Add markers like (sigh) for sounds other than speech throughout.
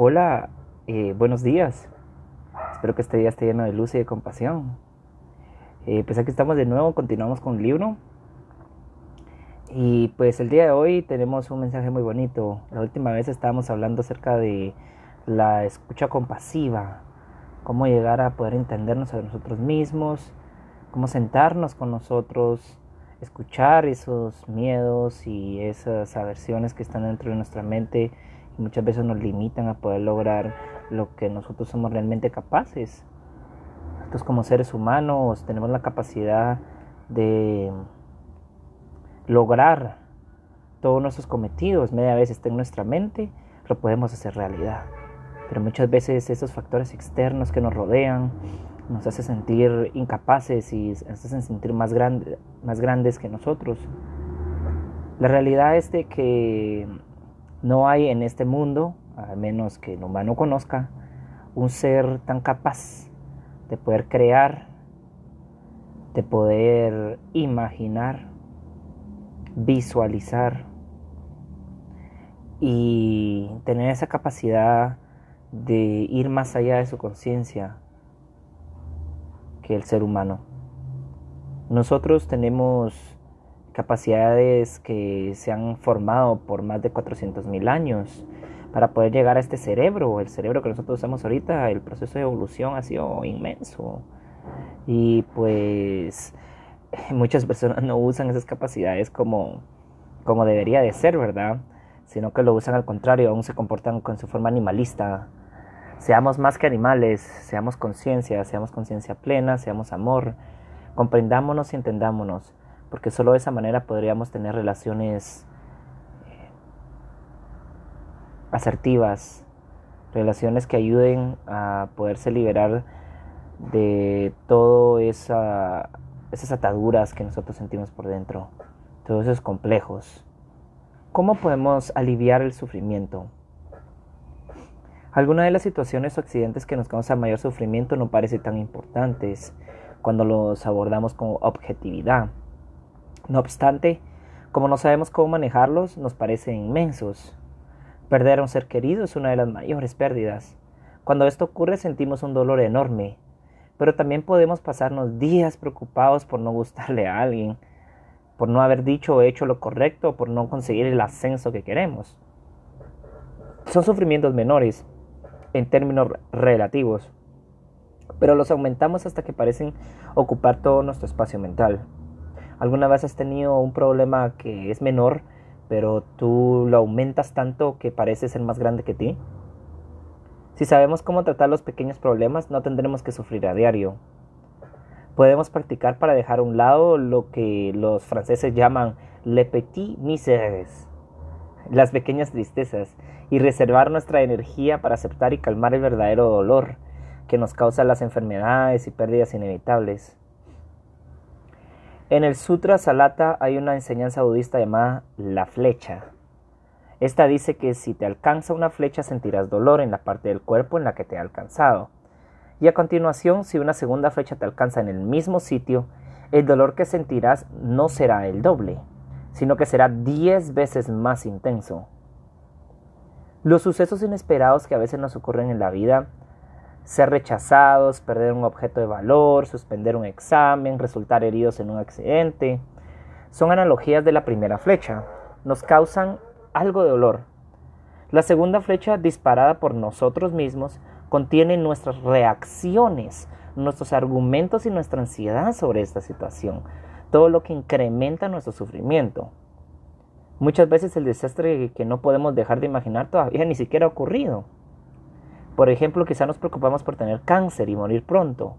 Hola, eh, buenos días. Espero que este día esté lleno de luz y de compasión. Eh, pues aquí estamos de nuevo, continuamos con el libro. Y pues el día de hoy tenemos un mensaje muy bonito. La última vez estábamos hablando acerca de la escucha compasiva, cómo llegar a poder entendernos a nosotros mismos, cómo sentarnos con nosotros, escuchar esos miedos y esas aversiones que están dentro de nuestra mente muchas veces nos limitan a poder lograr lo que nosotros somos realmente capaces. Nosotros como seres humanos tenemos la capacidad de lograr todos nuestros cometidos. Media vez está en nuestra mente, lo podemos hacer realidad. Pero muchas veces esos factores externos que nos rodean nos hacen sentir incapaces y nos hacen sentir más, más grandes que nosotros. La realidad es de que no hay en este mundo, a menos que el humano conozca, un ser tan capaz de poder crear, de poder imaginar, visualizar y tener esa capacidad de ir más allá de su conciencia que el ser humano. Nosotros tenemos capacidades que se han formado por más de 400.000 años para poder llegar a este cerebro, el cerebro que nosotros usamos ahorita, el proceso de evolución ha sido inmenso. Y pues (laughs) muchas personas no usan esas capacidades como, como debería de ser, ¿verdad? Sino que lo usan al contrario, aún se comportan con su forma animalista. Seamos más que animales, seamos conciencia, seamos conciencia plena, seamos amor, comprendámonos y entendámonos porque solo de esa manera podríamos tener relaciones eh, asertivas, relaciones que ayuden a poderse liberar de todas esas ataduras que nosotros sentimos por dentro, todos esos complejos. ¿Cómo podemos aliviar el sufrimiento? Algunas de las situaciones o accidentes que nos causan mayor sufrimiento no parecen tan importantes cuando los abordamos con objetividad. No obstante, como no sabemos cómo manejarlos, nos parecen inmensos. Perder a un ser querido es una de las mayores pérdidas. Cuando esto ocurre sentimos un dolor enorme, pero también podemos pasarnos días preocupados por no gustarle a alguien, por no haber dicho o hecho lo correcto, por no conseguir el ascenso que queremos. Son sufrimientos menores, en términos relativos, pero los aumentamos hasta que parecen ocupar todo nuestro espacio mental. ¿Alguna vez has tenido un problema que es menor, pero tú lo aumentas tanto que parece ser más grande que ti? Si sabemos cómo tratar los pequeños problemas, no tendremos que sufrir a diario. Podemos practicar para dejar a un lado lo que los franceses llaman le petit misères, las pequeñas tristezas, y reservar nuestra energía para aceptar y calmar el verdadero dolor que nos causa las enfermedades y pérdidas inevitables. En el Sutra Salata hay una enseñanza budista llamada la flecha. Esta dice que si te alcanza una flecha sentirás dolor en la parte del cuerpo en la que te ha alcanzado. Y a continuación, si una segunda flecha te alcanza en el mismo sitio, el dolor que sentirás no será el doble, sino que será diez veces más intenso. Los sucesos inesperados que a veces nos ocurren en la vida ser rechazados, perder un objeto de valor, suspender un examen, resultar heridos en un accidente. Son analogías de la primera flecha. Nos causan algo de dolor. La segunda flecha, disparada por nosotros mismos, contiene nuestras reacciones, nuestros argumentos y nuestra ansiedad sobre esta situación, todo lo que incrementa nuestro sufrimiento. Muchas veces el desastre que no podemos dejar de imaginar todavía (laughs) ni siquiera ha ocurrido. Por ejemplo, quizá nos preocupamos por tener cáncer y morir pronto.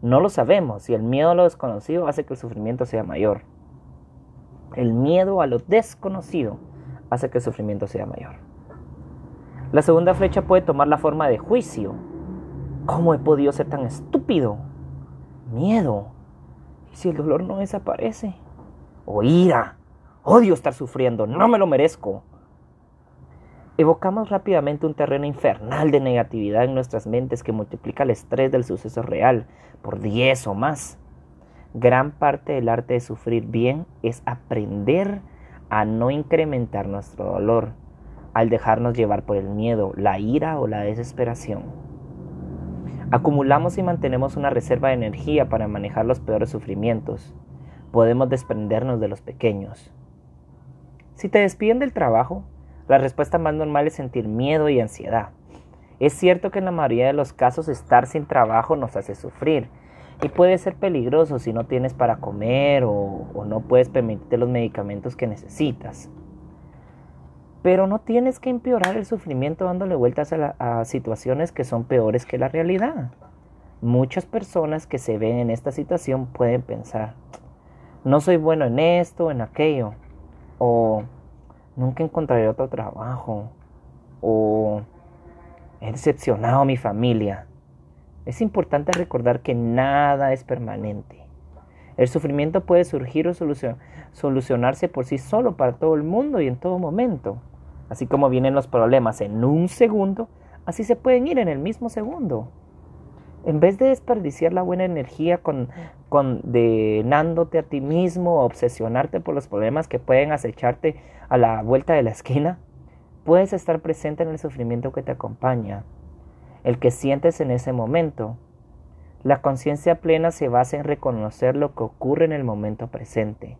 No lo sabemos y el miedo a lo desconocido hace que el sufrimiento sea mayor. El miedo a lo desconocido hace que el sufrimiento sea mayor. La segunda flecha puede tomar la forma de juicio. ¿Cómo he podido ser tan estúpido? Miedo. ¿Y si el dolor no desaparece? O ira. Odio estar sufriendo. No me lo merezco evocamos rápidamente un terreno infernal de negatividad en nuestras mentes que multiplica el estrés del suceso real por 10 o más. Gran parte del arte de sufrir bien es aprender a no incrementar nuestro dolor, al dejarnos llevar por el miedo, la ira o la desesperación. Acumulamos y mantenemos una reserva de energía para manejar los peores sufrimientos. Podemos desprendernos de los pequeños. Si te despiden del trabajo, la respuesta más normal es sentir miedo y ansiedad. Es cierto que en la mayoría de los casos estar sin trabajo nos hace sufrir y puede ser peligroso si no tienes para comer o, no puedes permitirte los medicamentos que necesitas. Pero no tienes que empeorar el sufrimiento dándole vueltas a, a, situaciones que son peores que la realidad. Muchas personas que se ven en esta situación pueden pensar, no soy bueno en esto, en aquello, o nunca encontraré otro trabajo, o he decepcionado a mi familia. Es importante recordar que nada es permanente. El sufrimiento puede surgir o solucionarse por sí solo para todo el mundo y en todo momento. Así como vienen los problemas en un segundo, así se pueden ir en el mismo segundo. En vez de desperdiciar la buena energía condenándote a ti mismo o obsesionarte por los problemas que pueden acecharte a la vuelta de la esquina, puedes estar presente en el sufrimiento que te acompaña el que sientes en ese momento. La conciencia plena se basa en reconocer lo que ocurre en el momento presente.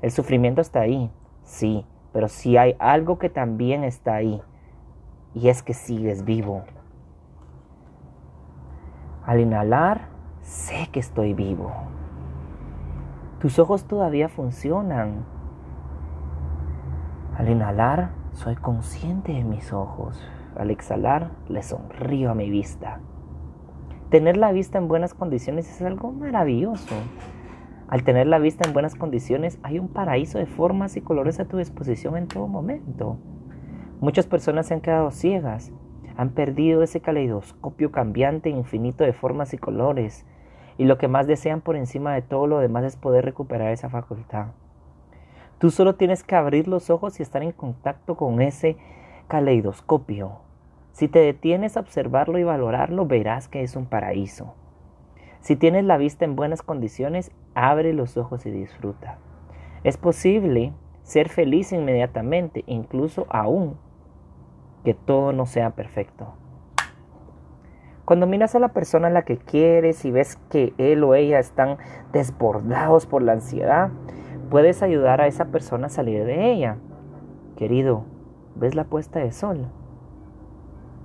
El sufrimiento está ahí, sí, pero si hay algo que también está ahí, y es que sigues vivo. Al inhalar, sé que estoy vivo. Tus ojos todavía funcionan. Al inhalar, soy consciente de mis ojos. Al exhalar, le sonrío a mi vista. Tener la vista en buenas condiciones es algo maravilloso. Al tener la vista en buenas condiciones, hay un paraíso de formas y colores a tu disposición en todo momento. Muchas personas se han quedado ciegas, han perdido ese caleidoscopio cambiante e infinito de formas y colores, y lo que más desean por encima de todo lo demás es poder recuperar esa facultad. Tú solo tienes que abrir los ojos y estar en contacto con ese caleidoscopio. Si te detienes a observarlo y valorarlo, verás que es un paraíso. Si tienes la vista en buenas condiciones, abre los ojos y disfruta. Es posible ser feliz inmediatamente, incluso aún que todo no sea perfecto. Cuando miras a la persona a la que quieres y ves que él o ella están desbordados por la ansiedad, puedes ayudar a esa persona a salir de ella. Querido, ¿ves la puesta de sol?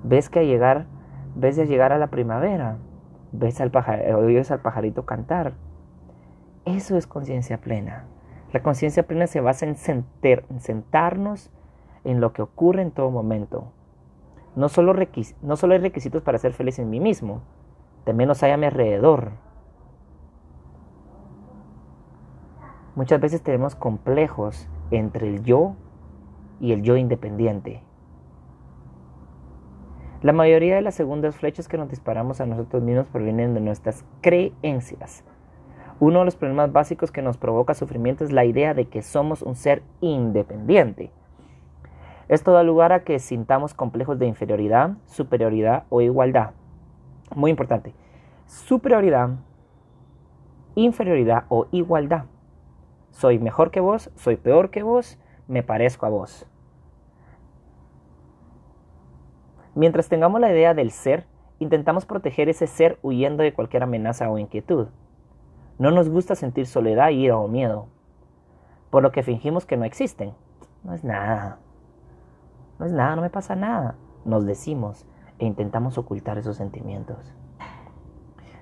ves que a llegar, ves a llegar a la primavera, ves al, oyes al pajarito cantar. Eso es conciencia plena. La conciencia plena se basa en, sentarnos en lo que ocurre en todo momento. No solo, no solo hay requisitos para ser feliz en mí mismo, también los hay a mi alrededor. Muchas veces tenemos complejos entre el yo y el yo independiente. La mayoría de las segundas flechas que nos disparamos a nosotros mismos provienen de nuestras creencias. Uno de los problemas básicos que nos provoca sufrimiento es la idea de que somos un ser independiente. Esto da lugar a que sintamos complejos de inferioridad, superioridad o igualdad. Muy importante. Superioridad, inferioridad o igualdad. Soy mejor que vos, soy peor que vos, me parezco a vos. Mientras tengamos la idea del ser, intentamos proteger ese ser huyendo de cualquier amenaza o inquietud. No nos gusta sentir soledad, ira o miedo, por lo que fingimos que no existen. No es nada. No es nada, no me pasa nada. Nos decimos e intentamos ocultar esos sentimientos.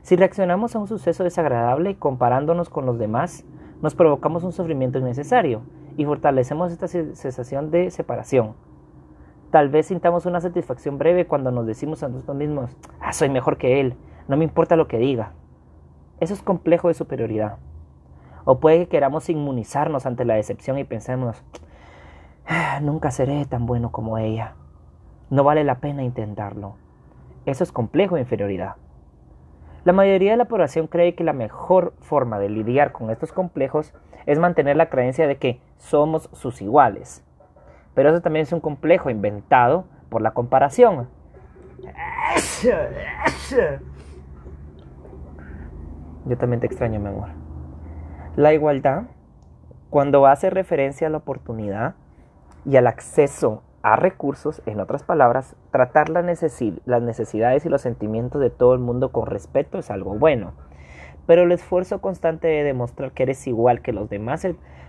Si reaccionamos a un suceso desagradable comparándonos con los demás, nos provocamos un sufrimiento innecesario y fortalecemos esta sensación de separación, Tal vez sintamos una satisfacción breve cuando nos decimos a nosotros mismos, ah, soy mejor que él, no me importa lo que diga. Eso es complejo de superioridad. O puede que queramos inmunizarnos ante la decepción y pensemos, (sighs) nunca seré tan bueno como ella. No vale la pena intentarlo. Eso es complejo de inferioridad. La mayoría de la población cree que la mejor forma de lidiar con estos complejos es mantener la creencia de que somos sus iguales pero eso también es un complejo inventado por la comparación. (coughs) Yo también te extraño, mi amor. La igualdad, cuando hace referencia a la oportunidad y al acceso a recursos, en otras palabras, tratar las necesidades y los sentimientos de todo el mundo con respeto es algo bueno. Pero el esfuerzo constante de demostrar que eres igual que los demás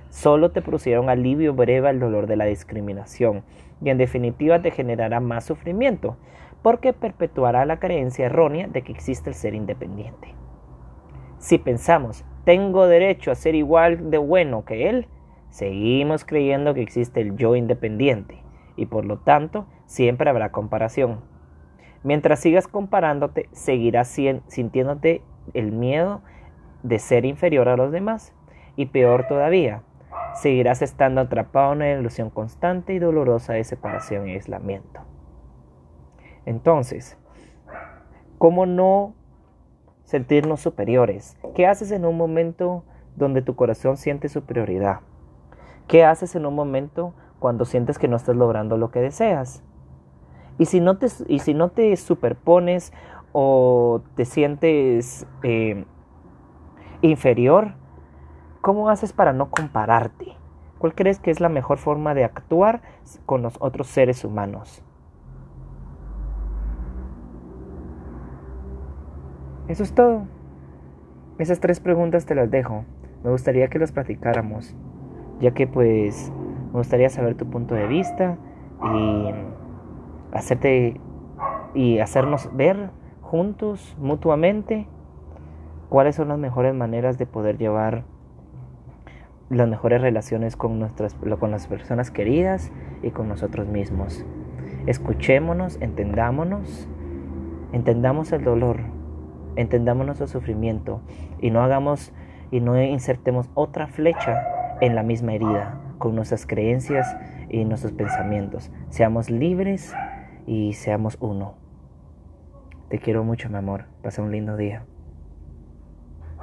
solo te producirá un alivio breve al dolor de la discriminación y en definitiva te generará más sufrimiento, porque perpetuará la creencia errónea de que existe el ser independiente. Si pensamos, tengo derecho a ser igual de bueno que él, seguimos creyendo que existe el yo independiente y por lo tanto siempre habrá comparación. Mientras sigas comparándote, seguirás sintiéndote el miedo de ser inferior a los demás y peor todavía, seguirás estando atrapado en una ilusión constante y dolorosa de separación y aislamiento. Entonces, ¿cómo no sentirnos superiores? ¿Qué haces en un momento donde tu corazón siente superioridad? ¿Qué haces en un momento cuando sientes que no estás logrando lo que deseas? Y si no te, y si no te superpones o te sientes eh, inferior, ¿cómo haces para no compararte? ¿Cuál crees que es la mejor forma de actuar con los otros seres humanos? Eso es todo. Esas tres preguntas te las dejo. Me gustaría que las platicáramos, ya que pues me gustaría saber tu punto de vista y hacerte y hacernos ver juntos, mutuamente, cuáles son las mejores maneras de poder llevar las mejores relaciones con, nuestras, con las personas queridas y con nosotros mismos. Escuchémonos, entendámonos, entendamos el dolor, entendamos nuestro sufrimiento y no hagamos y no insertemos otra flecha en la misma herida con nuestras creencias y nuestros pensamientos. Seamos libres y seamos uno. Te quiero mucho, mi amor. Pasa un lindo día.